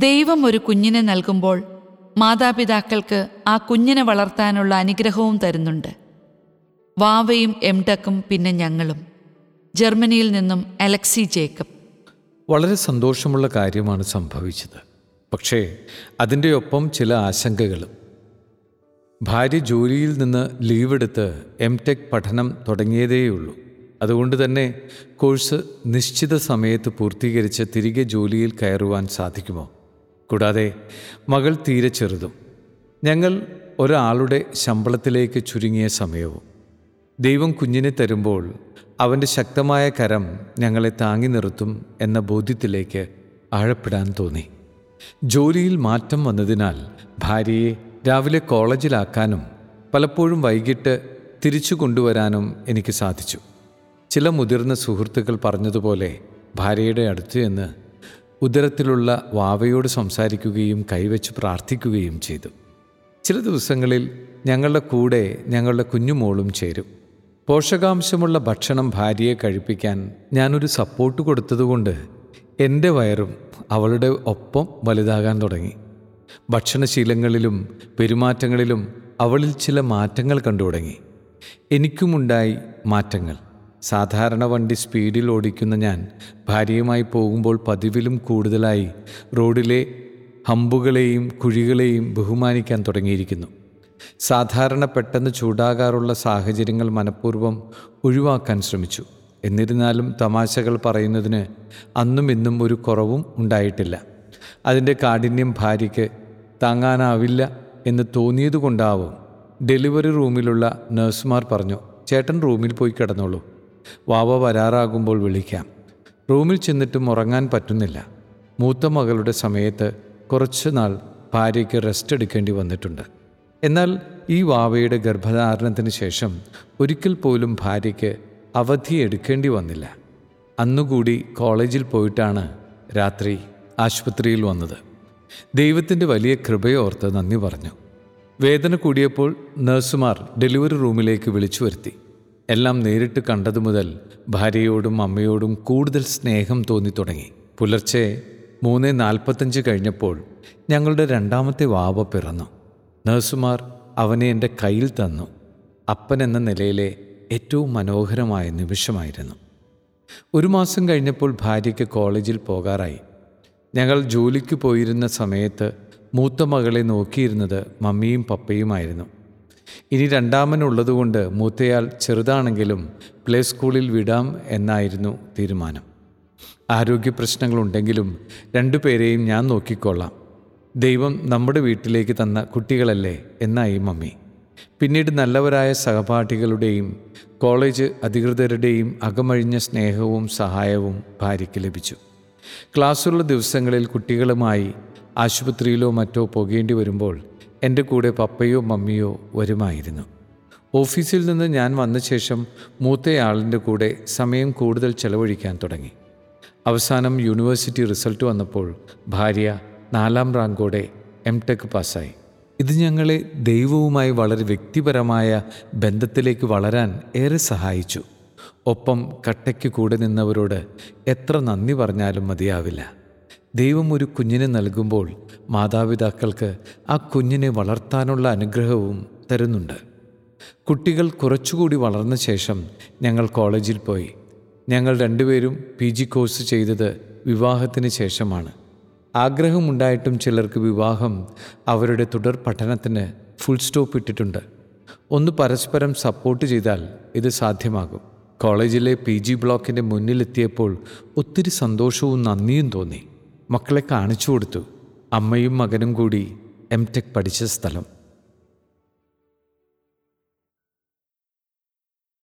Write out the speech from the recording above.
ദൈവം ഒരു കുഞ്ഞിനെ നൽകുമ്പോൾ മാതാപിതാക്കൾക്ക് ആ കുഞ്ഞിനെ വളർത്താനുള്ള അനുഗ്രഹവും തരുന്നുണ്ട്. വാവയും എംടെക്കും പിന്നെ ഞങ്ങളും. ജർമ്മനിയിൽ നിന്നും അലക്സി ജേക്കബ്. വളരെ സന്തോഷമുള്ള കാര്യമാണ് സംഭവിച്ചത്. പക്ഷേ അതിന്റെ ഒപ്പം ചില ആശങ്കകളും. ഭാര്യ ജോലിയിൽ നിന്ന് ലീവെടുത്ത് എം ടെക് പഠനം തുടങ്ങിയതേയുള്ളൂ. അതുകൊണ്ട് തന്നെ കോഴ്സ് നിശ്ചിത സമയത്ത് പൂർത്തീകരിച്ച് തിരികെ ജോലിയിൽ കയറുവാൻ സാധിക്കുമോ? കൂടാതെ മകൾ തീരെ ചെറുതും. ഞങ്ങൾ ഒരാളുടെ ശമ്പളത്തിലേക്ക് ചുരുങ്ങിയ സമയവും ദൈവം കുഞ്ഞിനെ തരുമ്പോൾ അവന്റെ ശക്തമായ കരം ഞങ്ങളെ താങ്ങി നിർത്തും എന്ന ബോധ്യത്തിലേക്ക് ആഴപ്പെടാൻ തോന്നി. ജോലിയിൽ മാറ്റം വന്നതിനാൽ ഭാര്യയെ രാവിലെ കോളേജിലാക്കാനും പലപ്പോഴും വൈകിട്ട് തിരിച്ചു കൊണ്ടുവരാനും എനിക്ക് സാധിച്ചു. ചില മുതിർന്ന സുഹൃത്തുക്കൾ പറഞ്ഞതുപോലെ ഭാര്യയുടെ അടുത്ത് ചെന്ന് ഉദരത്തിലുള്ള വാവയോട് സംസാരിക്കുകയും കൈവച്ച് പ്രാർത്ഥിക്കുകയും ചെയ്തു. ചില ദിവസങ്ങളിൽ ഞങ്ങളുടെ കൂടെ ഞങ്ങളുടെ കുഞ്ഞുമോളും ചേരും. പോഷകാംശമുള്ള ഭക്ഷണം ഭാര്യയെ കഴിപ്പിക്കാൻ ഞാനൊരു സപ്പോർട്ട് കൊടുത്തതുകൊണ്ട് എന്റെ വയറും അവളുടെ ഒപ്പം വലുതാകാൻ തുടങ്ങി. ഭക്ഷണശീലങ്ങളിലും പെരുമാറ്റങ്ങളിലും അവളിൽ ചില മാറ്റങ്ങൾ കണ്ടു തുടങ്ങി എനിക്കുമുണ്ടായി മാറ്റങ്ങൾ. സാധാരണ വണ്ടി സ്പീഡിൽ ഓടിക്കുന്ന ഞാൻ ഭാര്യയുമായി പോകുമ്പോൾ പതിവിലും കൂടുതലായി റോഡിലെ ഹമ്പുകളെയും കുഴികളെയും ബഹുമാനിക്കാൻ തുടങ്ങിയിരിക്കുന്നു. സാധാരണ പെട്ടെന്ന് ചൂടാകാറുള്ള സാഹചര്യങ്ങൾ മനഃപൂർവം ഒഴിവാക്കാൻ ശ്രമിച്ചു. എന്നിരുന്നാലും തമാശകൾ പറയുന്നതിന് അന്നും ഇന്നും ഒരു കുറവും ഉണ്ടായിട്ടില്ല. അതിന്റെ കാഠിന്യം ഭാര്യയ്ക്ക് താങ്ങാനാവില്ല എന്ന് തോന്നിയതുകൊണ്ടാവും ഡെലിവറി റൂമിലുള്ള നഴ്സുമാർ പറഞ്ഞു ചേട്ടൻ റൂമിൽ പോയി കിടന്നോളൂ. വാവ വരാറാകുമ്പോൾ വിളിക്കാം. റൂമിൽ ചെന്നിട്ടും ഉറങ്ങാൻ പറ്റുന്നില്ല. മൂത്ത മകളുടെ സമയത്ത് കുറച്ച് നാൾ ഭാര്യയ്ക്ക് റെസ്റ്റ് എടുക്കേണ്ടി വന്നിട്ടുണ്ട്. എന്നാൽ ഈ വാവയുടെ ഗർഭധാരണത്തിന് ശേഷം ഒരിക്കൽ പോലും ഭാര്യയ്ക്ക് അവധി എടുക്കേണ്ടി വന്നില്ല. അന്നുകൂടി കോളേജിൽ പോയിട്ടാണ് രാത്രി ആശുപത്രിയിൽ വന്നത്. ദൈവത്തിന്റെ വലിയ കൃപയോർത്ത് നന്ദി പറഞ്ഞു. വേദന കൂടിയപ്പോൾ നഴ്സുമാർ ഡെലിവറി റൂമിലേക്ക് വിളിച്ചു വരുത്തി. എല്ലാം നേരിട്ട് കണ്ടതു മുതൽ ഭാര്യയോടും അമ്മയോടും കൂടുതൽ സ്നേഹം തോന്നി തുടങ്ങി. പുലർച്ചെ മൂന്ന് നാൽപ്പത്തഞ്ച് കഴിഞ്ഞപ്പോൾ ഞങ്ങളുടെ രണ്ടാമത്തെ വാവ പിറന്നു. നഴ്സുമാർ അവനെ എന്റെ കയ്യിൽ തന്നു. അപ്പൻ എന്ന നിലയിലെ ഏറ്റവും മനോഹരമായ നിമിഷമായിരുന്നു. ഒരു മാസം കഴിഞ്ഞപ്പോൾ ഭാര്യയ്ക്ക് കോളേജിൽ പോകാറായി. ഞങ്ങൾ ജോലിക്ക് പോയിരുന്ന സമയത്ത് മൂത്ത മകളെ നോക്കിയിരുന്നത് മമ്മിയും പപ്പയുമായിരുന്നു. ഇനി രണ്ടാമനുള്ളതുകൊണ്ട് മൂത്തയാൾ ചെറുതാണെങ്കിലും പ്ലേ സ്കൂളിൽ വിടാം എന്നായിരുന്നു തീരുമാനം. ആരോഗ്യ പ്രശ്നങ്ങളുണ്ടെങ്കിലും രണ്ടുപേരെയും ഞാൻ നോക്കിക്കൊള്ളാം. ദൈവം നമ്മുടെ വീട്ടിലേക്ക് തന്ന കുട്ടികളല്ലേ എന്നായി മമ്മി. പിന്നീട് നല്ലവരായ സഹപാഠികളുടെയും കോളേജ് അധികൃതരുടെയും അകമഴിഞ്ഞ സ്നേഹവും സഹായവും ഭാര്യയ്ക്ക് ലഭിച്ചു. ക്ലാസ്സുള്ള ദിവസങ്ങളിൽ കുട്ടികളുമായി ആശുപത്രിയിലോ മറ്റോ പോകേണ്ടി വരുമ്പോൾ എന്റെ കൂടെ പപ്പയോ മമ്മിയോ വരുമായിരുന്നു. ഓഫീസിൽ നിന്ന് ഞാൻ വന്ന ശേഷം മൂത്തയാളിന്റെ കൂടെ സമയം കൂടുതൽ ചെലവഴിക്കാൻ തുടങ്ങി. അവസാനം യൂണിവേഴ്സിറ്റി റിസൾട്ട് വന്നപ്പോൾ ഭാര്യ നാലാം റാങ്കോടെ എം ടെക് പാസ്സായി. ഇത് ഞങ്ങളെ ദൈവവുമായി വളരെ വ്യക്തിപരമായ ബന്ധത്തിലേക്ക് വളരാൻ ഏറെ സഹായിച്ചു. ഒപ്പം കട്ടയ്ക്ക് കൂടെ നിന്നവരോട് എത്ര നന്ദി പറഞ്ഞാലും മതിയാവില്ല. ദൈവം ഒരു കുഞ്ഞിനെ നൽകുമ്പോൾ മാതാപിതാക്കൾക്ക് ആ കുഞ്ഞിനെ വളർത്താനുള്ള അനുഗ്രഹവും തരുന്നുണ്ട്. കുട്ടികൾ കുറച്ചുകൂടി വളർന്ന ശേഷം ഞങ്ങൾ കോളേജിൽ പോയി. ഞങ്ങൾ രണ്ടുപേരും പി ജി കോഴ്സ് ചെയ്തത് വിവാഹത്തിന് ശേഷമാണ്. ആഗ്രഹമുണ്ടായിട്ടും ചിലർക്ക് വിവാഹം അവരുടെ തുടർ പഠനത്തിന് ഫുൾ സ്റ്റോപ്പ് ഇട്ടിട്ടുണ്ട്. ഒന്ന് പരസ്പരം സപ്പോർട്ട് ചെയ്താൽ ഇത് സാധ്യമാകും. കോളേജിലെ പി ജി ബ്ലോക്കിന്റെ മുന്നിലെത്തിയപ്പോൾ ഒത്തിരി സന്തോഷവും നന്ദിയും തോന്നി. മക്കളെ കാണിച്ചു കൊടുത്തു. അമ്മയും മകനും കൂടി എം ടെക് പഠിച്ച സ്ഥലം.